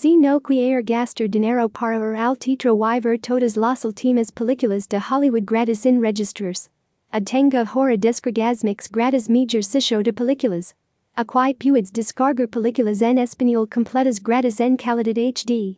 Si no quiere er gastar dinero para ir al teatro y ver todas las últimas películas de Hollywood gratis sin registros. Atenga hora descargasmix gratis major sisho de películas. Aquí puides descargar películas en español completas gratis en calidad HD.